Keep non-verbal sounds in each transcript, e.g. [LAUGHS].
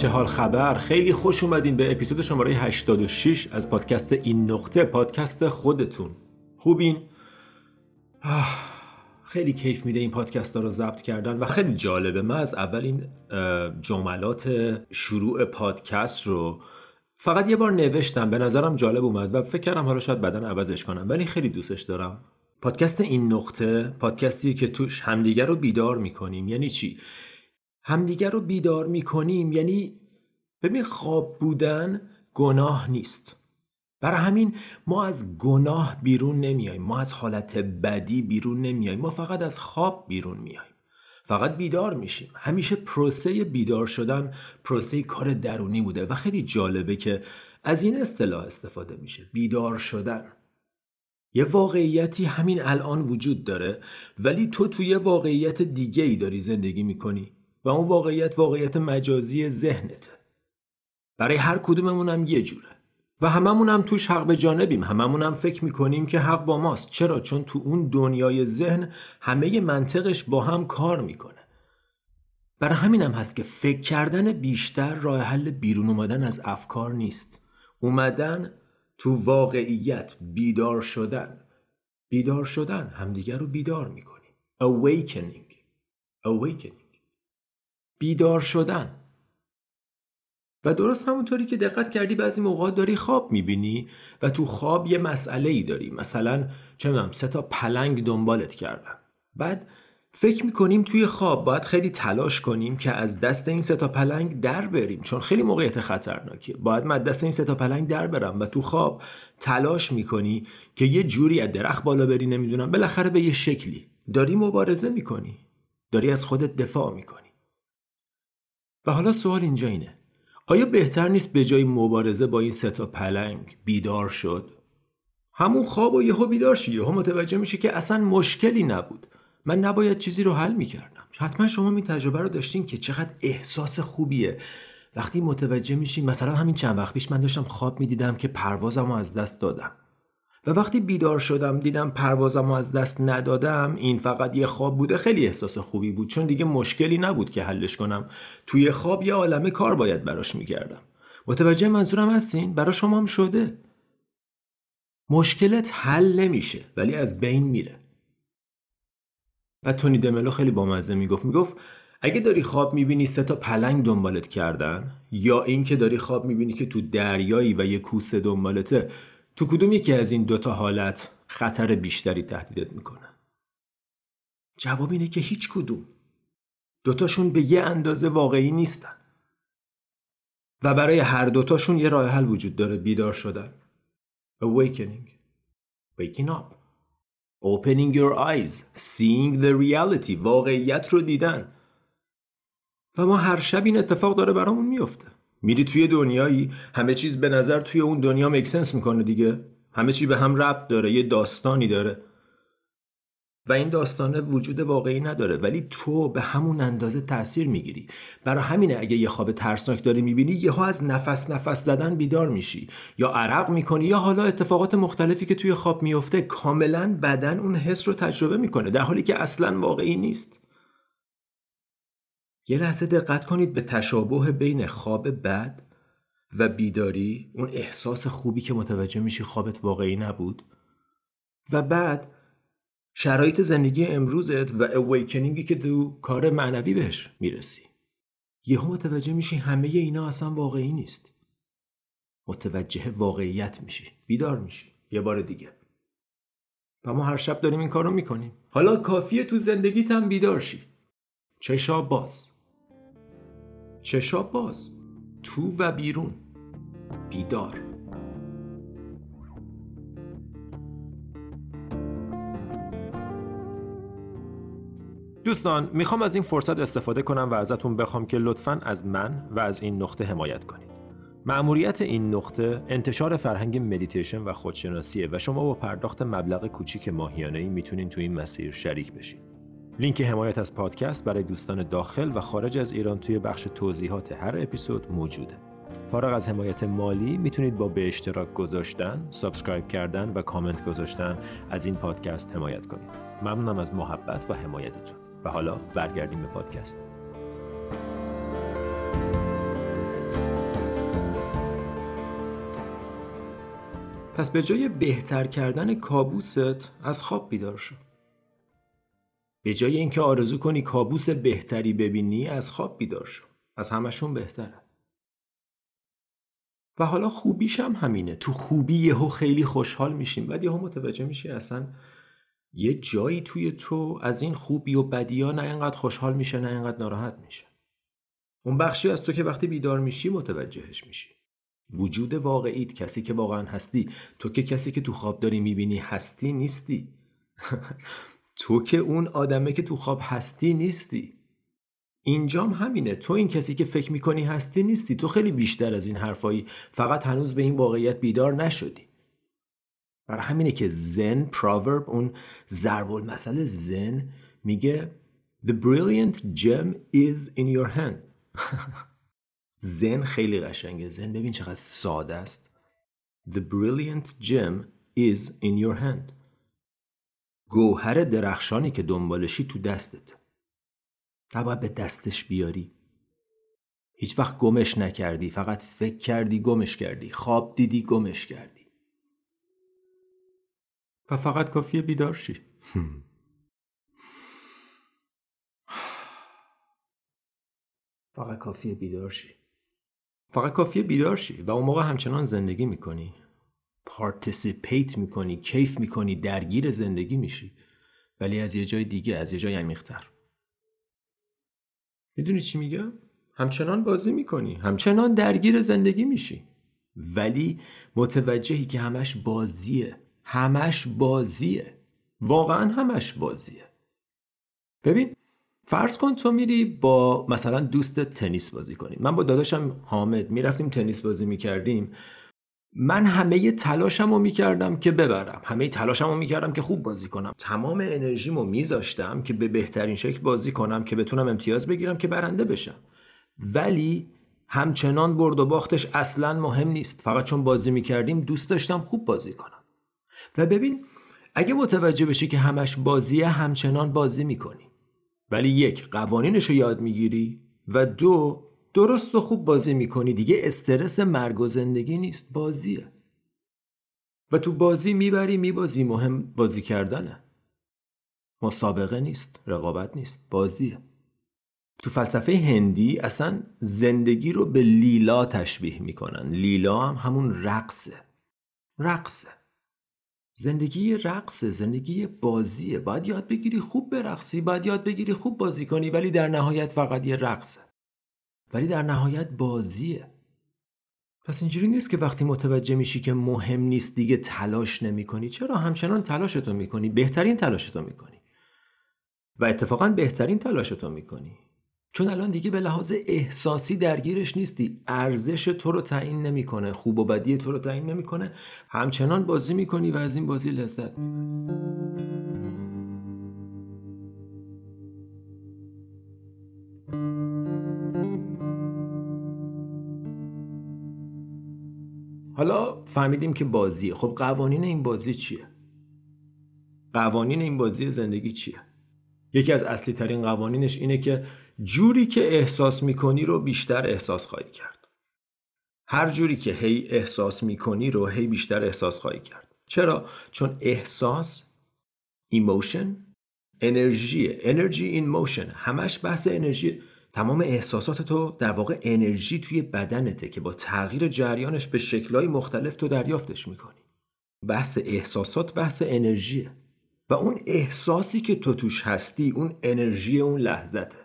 چه حال خبر؟ خیلی خوش اومدین به اپیزود شماره 86 از پادکست این نقطه پادکست خودتون. خوبین؟ خیلی کیف میده این پادکست ها رو ضبط کردن و خیلی جالبه. من از اول این جملات شروع پادکست رو فقط یه بار نوشتم. به نظرم جالب اومد و فکر کردم حالا شاید بدن عوضش کنم ولی خیلی دوستش دارم. پادکست این نقطه پادکستی که توش همدیگر رو بیدار می‌کنیم. یعنی چی؟ همدیگر رو بیدار می‌کنیم. یعنی ببین خواب بودن گناه نیست. برای همین ما از گناه بیرون نمیاییم ما از حالت بدی بیرون نمیاییم ما فقط از خواب بیرون میاییم فقط بیدار میشیم. همیشه پروسه بیدار شدن پروسه کار درونی بوده و خیلی جالبه که از این اصطلاح استفاده میشه. بیدار شدن. یه واقعیتی همین الان وجود داره ولی تو توی واقعیت دیگه ای داری زندگی می‌کنی. و اون واقعیت واقعیت مجازی ذهنته برای هر کدوممون هم یه جوره. و هممون هم توش حق به جانبیم. هممون هم فکر می‌کنیم که حق با ماست. چرا؟ چون تو اون دنیای ذهن همه منطقش با هم کار می‌کنه. برای همین هم هست که فکر کردن بیشتر راه حل بیرون اومدن از افکار نیست. اومدن تو واقعیت بیدار شدن. بیدار شدن. همدیگر رو بیدار می‌کنیم. Awakening. Awakening. بیدار شدن. و درست همونطوری که دقت کردی بعضی موقع داری خواب می‌بینی و تو خواب یه مسئله ای داری. مثلا چه سه تا پلنگ دنبالت کردن. بعد فکر می‌کنیم توی خواب باید خیلی تلاش کنیم که از دست این سه تا پلنگ در بریم. چون خیلی موقعیت خطرناکیه. باید من دست این سه تا پلنگ در برم و تو خواب تلاش می‌کنی که یه جوری از درخت بالا بری نمی‌دونم. بالاخره به یه شکلی. داری مبارزه می‌کنی. داری از خودت دفاع می‌کنی. و حالا سوال اینجا اینه. آیا بهتر نیست به جای مبارزه با این ستا پلنگ بیدار شد؟ همون خواب و یهو بیدار شی. یهو متوجه میشه که اصلا مشکلی نبود. من نباید چیزی رو حل می‌کردم. حتما شما این تجربه رو داشتین که چقدر احساس خوبیه. وقتی متوجه میشین مثلا همین چند وقت پیش من داشتم خواب می‌دیدم که پروازم رو از دست دادم. و وقتی بیدار شدم دیدم پروازم از دست ندادم این فقط یه خواب بوده. خیلی احساس خوبی بود چون دیگه مشکلی نبود که حلش کنم. توی خواب یه عالمه کار باید براش می‌کردم. متوجه منظورم هستین؟ برا شما هم شده. مشکلت حل نمیشه ولی از بین میره. و تونی دملو خیلی بامزه می‌گفت. می‌گفت اگه داری خواب می‌بینی سه تا پلنگ دنبالت کردن یا اینکه داری خواب می‌بینی که تو دریایی و یه کوسه دنبالته تو کدوم یکی از این دوتا حالت خطر بیشتری تهدیدت می‌کنه؟ جواب اینه که هیچ کدوم. دوتاشون به یه اندازه واقعی نیستن. و برای هر دوتاشون یه راه حل وجود داره بیدار شدن. Awakening. Waking up. Opening your eyes. Seeing the reality. واقعیت رو دیدن. و ما هر شب این اتفاق داره برامون میفته. میری توی دنیایی همه چیز به نظر توی اون دنیا مکسنس می‌کنه دیگه. همه چی به هم ربط داره یه داستانی داره. و این داستانه وجود واقعی نداره ولی تو به همون اندازه تاثیر می‌گیری. برای همینه اگه یه خواب ترسناک داری می‌بینی یهو از نفس نفس زدن بیدار میشی. یا عرق می‌کنی یا حالا اتفاقات مختلفی که توی خواب میفته کاملا بدن اون حس رو تجربه می‌کنه در حالی که اصلا واقعی نیست. یه لحظه دقت کنید به تشابه بین خواب بد و بیداری اون احساس خوبی که متوجه میشی خوابت واقعی نبود. و بعد شرایط زندگی امروزت و اویکنینگی که تو کار معنوی بهش می‌رسی. یهو متوجه میشی همه اینا اصلا واقعی نیست. متوجه واقعیت میشی بیدار میشی یه بار دیگه. و ما هر شب داریم این کار رو می‌کنیم. حالا کافیه تو زندگیت هم بیدار شی. چشا باز؟ چشا باز تو و بیرون. بیدار. دوستان می‌خوام از این فرصت استفاده کنم و ازتون بخوام که لطفا از من و از این نقطه حمایت کنید. مأموریت این نقطه انتشار فرهنگ مدیتیشن و خودشناسیه و شما با پرداخت مبلغ کوچیک ماهیانه ای می‌تونین تو این مسیر شریک بشین. لینک حمایت از پادکست برای دوستان داخل و خارج از ایران توی بخش توضیحات هر اپیزود موجوده. فارغ از حمایت مالی می‌تونید با به اشتراک گذاشتن، subscribe کردن و کامنت گذاشتن از این پادکست حمایت کنید. ممنونم از محبت و حمایتتون. و حالا برگردیم به پادکست. پس به جای بهتر کردن کابوست از خواب بیدار شو. به جای اینکه آرزو کنی کابوس بهتری ببینی از خواب بیدار شو. از همشون بهتره. و حالا خوبیش هم همینه. تو خوبی یهو خیلی خوشحال میشیم. بعد یهو متوجه میشی اصلا یه جایی توی تو از این خوبی و بدی ها نه اینقدر خوشحال میشه نه اینقدر ناراحت میشه. اون بخشی از تو که وقتی بیدار میشی متوجهش میشی. وجود واقعیت کسی که واقعا هستی تو که کسی که تو خواب داری می‌بینی هستی نیستی [LAUGHS] تو که اون آدمه که تو خواب هستی نیستی. اینجام همینه. تو این کسی که فکر می‌کنی هستی نیستی. تو خیلی بیشتر از این حرفایی. فقط هنوز به این واقعیت بیدار نشدی. برای همینه که زن پراورب اون ضرب المثل زن میگه The brilliant gem is in your hand. [LAUGHS] زن خیلی قشنگه. زن ببین چقدر ساده است. The brilliant gem is in your hand. گوهر درخشانی که دنبالشی تو دستت. نباید به دستش بیاری. هیچ وقت گمش نکردی فقط فکر کردی گمش کردی. خواب دیدی گمش کردی. و فقط کافیه بیدار شی. فقط کافیه بیدار شی. فقط کافیه بیدار شی و اون موقع همچنان زندگی می‌کنی. participate می‌کنی کیف می‌کنی درگیر زندگی میشی. ولی از یه جای دیگه از یه جای عمیقتر. می‌دونی چی میگم؟ همچنان بازی می‌کنی همچنان درگیر زندگی میشی. ولی متوجهی که همش بازیه همش بازیه. واقعا همش بازیه. ببین فرض کن تو میری با مثلا دوست تنیس بازی کنی. من با داداشم حامد می‌رفتیم تنیس بازی می‌کردیم. من همه تلاشم رو می‌کردم که ببرم. همه تلاشم رو می‌کردم که خوب بازی کنم. تمام انرژیمو میذاشتم که به بهترین شکل بازی کنم که بتونم امتیاز بگیرم که برنده بشم. ولی همچنان برد و باختش اصلا مهم نیست. فقط چون بازی می‌کردیم دوست داشتم خوب بازی کنم. و ببین اگه متوجه بشی که همش بازیه همچنان بازی می‌کنی. ولی یک قوانینش رو یاد می‌گیری. و دو درست و خوب بازی می‌کنی دیگه استرس مرگ و زندگی نیست بازیه. و تو بازی می‌بری میبازی مهم بازی کردنه. مسابقه نیست رقابت نیست بازیه. تو فلسفه هندی اصلا زندگی رو به لیلا تشبیه می‌کنن. لیلا هم همون رقصه. رقصه. زندگی رقصه زندگی بازیه. باید یاد بگیری خوب برقصی باید یاد بگیری خوب بازی کنی ولی در نهایت فقط یه رقصه. ولی در نهایت بازیه. پس اینجوری نیست که وقتی متوجه میشی که مهم نیست دیگه تلاش نمی کنی چرا؟ همچنان تلاشتو می‌کنی. بهترین تلاشتو می‌کنی. و اتفاقا بهترین تلاشتو می‌کنی. چون الان دیگه به لحاظ احساسی درگیرش نیستی. ارزش تو رو تعیین نمی‌کنه. خوب و بدی تو رو تعیین نمی‌کنه. همچنان بازی می‌کنی و از این بازی لذت می‌بری. حالا فهمیدیم که بازیه خب قوانین این بازی چیه؟ قوانین این بازی زندگی چیه؟ یکی از اصلی ترین قوانینش اینه که جوری که احساس می‌کنی رو بیشتر احساس خواهی کرد. هر جوری که هی احساس می‌کنی رو هی بیشتر احساس خواهی کرد. چرا؟ چون احساس emotion انرژی. energy in motion همش بحث انرژی. تمام احساسات تو در واقع انرژی توی بدنته که با تغییر جریانش به شکلهای مختلف تو دریافتش می‌کنی. بحث احساسات بحث انرژیه. و اون احساسی که تو توش هستی اون انرژی اون لحظته.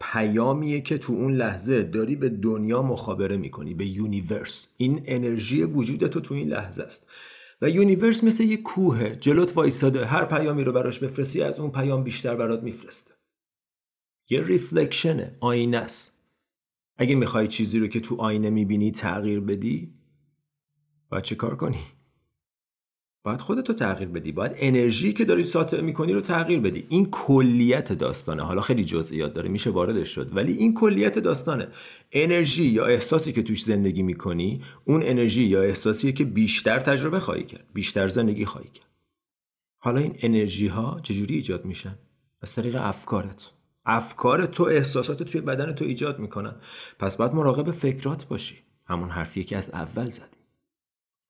پیامیه که تو اون لحظه داری به دنیا مخابره می‌کنی به universe. این انرژی وجود تو تو این لحظه است. و universe مثل یه کوه جلوت وایستاده. هر پیامی رو براش بفرستی از اون پیام بیشتر برات میفرسته. یه reflection ه. آینه است. اگه می‌خوای چیزی رو که تو آینه می‌بینی تغییر بدی باید چه کار کنی؟ باید خودتو تغییر بدی. باید انرژی که داری ساطع می‌کنی رو تغییر بدی. این کلیت داستانه. حالا خیلی جزئیات داره. میشه واردش شد. ولی این کلیت داستانه. انرژی یا احساسی که توش زندگی می‌کنی اون انرژی یا احساسیه که بیشتر تجربه خواهی کرد. بیشتر زندگی خواهی کرد. حالا این انرژی ها چجوری ایجاد میشن؟ از طریق افکارت. افکار تو احساسات توی بدن تو ایجاد می‌کنن. پس باید مراقب فکرات باشی. همون حرفیه که از اول زدیم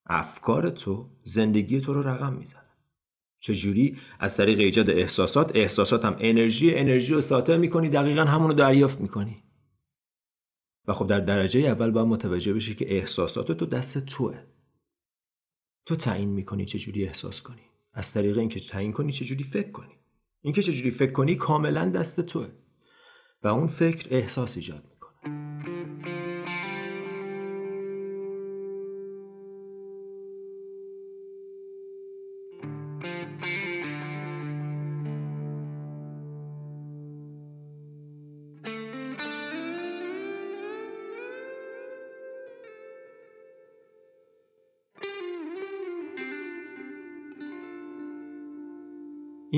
افکار تو زندگی تو رو رقم می‌زنه. چجوری؟ از طریق ایجاد احساسات احساسات هم انرژی انرژی رو ساطع می‌کنی دقیقا همون رو دریافت می‌کنی. و خب در درجه اول باید متوجه بشی که احساسات تو دست توه. تو تعیین می‌کنی چجوری احساس کنی. از طریق اینکه تعیین کنی چجوری فکر کنی. اینکه چجوری فکر کنی کاملا دست توه. و اون فکر احساس ایجاد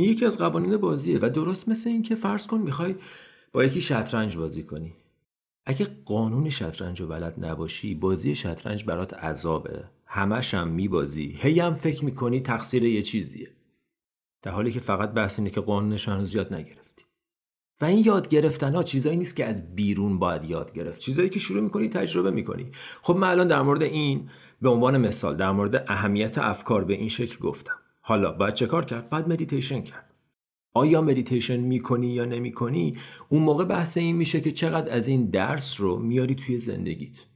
این یکی از قوانین بازیه و درست مثل این که فرض کن می‌خوای با یکی شطرنج بازی کنی. اگه قانون شطرنج رو بلد نباشی بازی شطرنج برات عذابه. همش هم میبازی. هی هم فکر می‌کنی تقصیر یه چیزیه. در حالی که فقط بحث اینه که قانونش هنوز یاد نگرفتی. و این یاد گرفتن ها چیزایی نیست که از بیرون باید یاد گرفت. چیزایی که شروع می‌کنی تجربه می‌کنی. خب من الان در مورد این به عنوان مثال در مورد اهمیت افکار به این شکل گفتم. حالا باید چه کار کرد؟ باید مدیتیشن کرد. آیا مدیتیشن می‌کنی یا نمی‌کنی؟ اون موقع بحث این میشه که چقدر از این درس رو میاری توی زندگیت.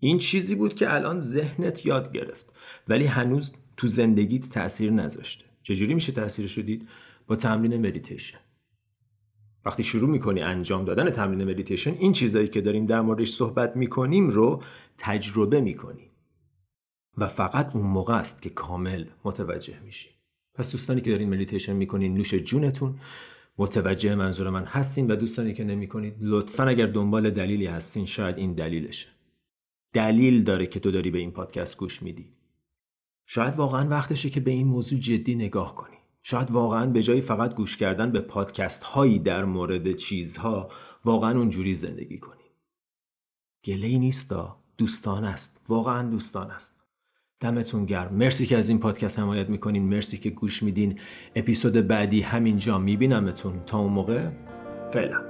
این چیزی بود که الان ذهنت یاد گرفت ولی هنوز تو زندگیت تاثیر نذاشته. چجوری میشه تاثیرش رو با تمرین مدیتیشن وقتی شروع می‌کنی انجام دادن تمرین مدیتیشن این چیزایی که داریم در موردش صحبت می‌کنیم رو تجربه می‌کنی. و فقط اون موقع است که کامل متوجه میشی. پس دوستانی که دارین مدیتیشن می‌کنین نوش جونتون متوجه منظور من هستین و دوستانی که نمی‌کنید لطفا اگر دنبال دلیلی هستین شاید این دلیلشه. دلیل داره که تو داری به این پادکست گوش میدی. شاید واقعا وقتشه که به این موضوع جدی نگاه کنی. شاید واقعا به جای فقط گوش کردن به پادکست هایی در مورد چیزها واقعا اونجوری زندگی کنی. گله نیستا. دوستان است. واقعا دوستان است. دمتون گرم. مرسی که از این پادکست حمایت می‌کنین. مرسی که گوش میدین. اپیزود بعدی همینجا میبینمتون. تا اون موقع فعلا.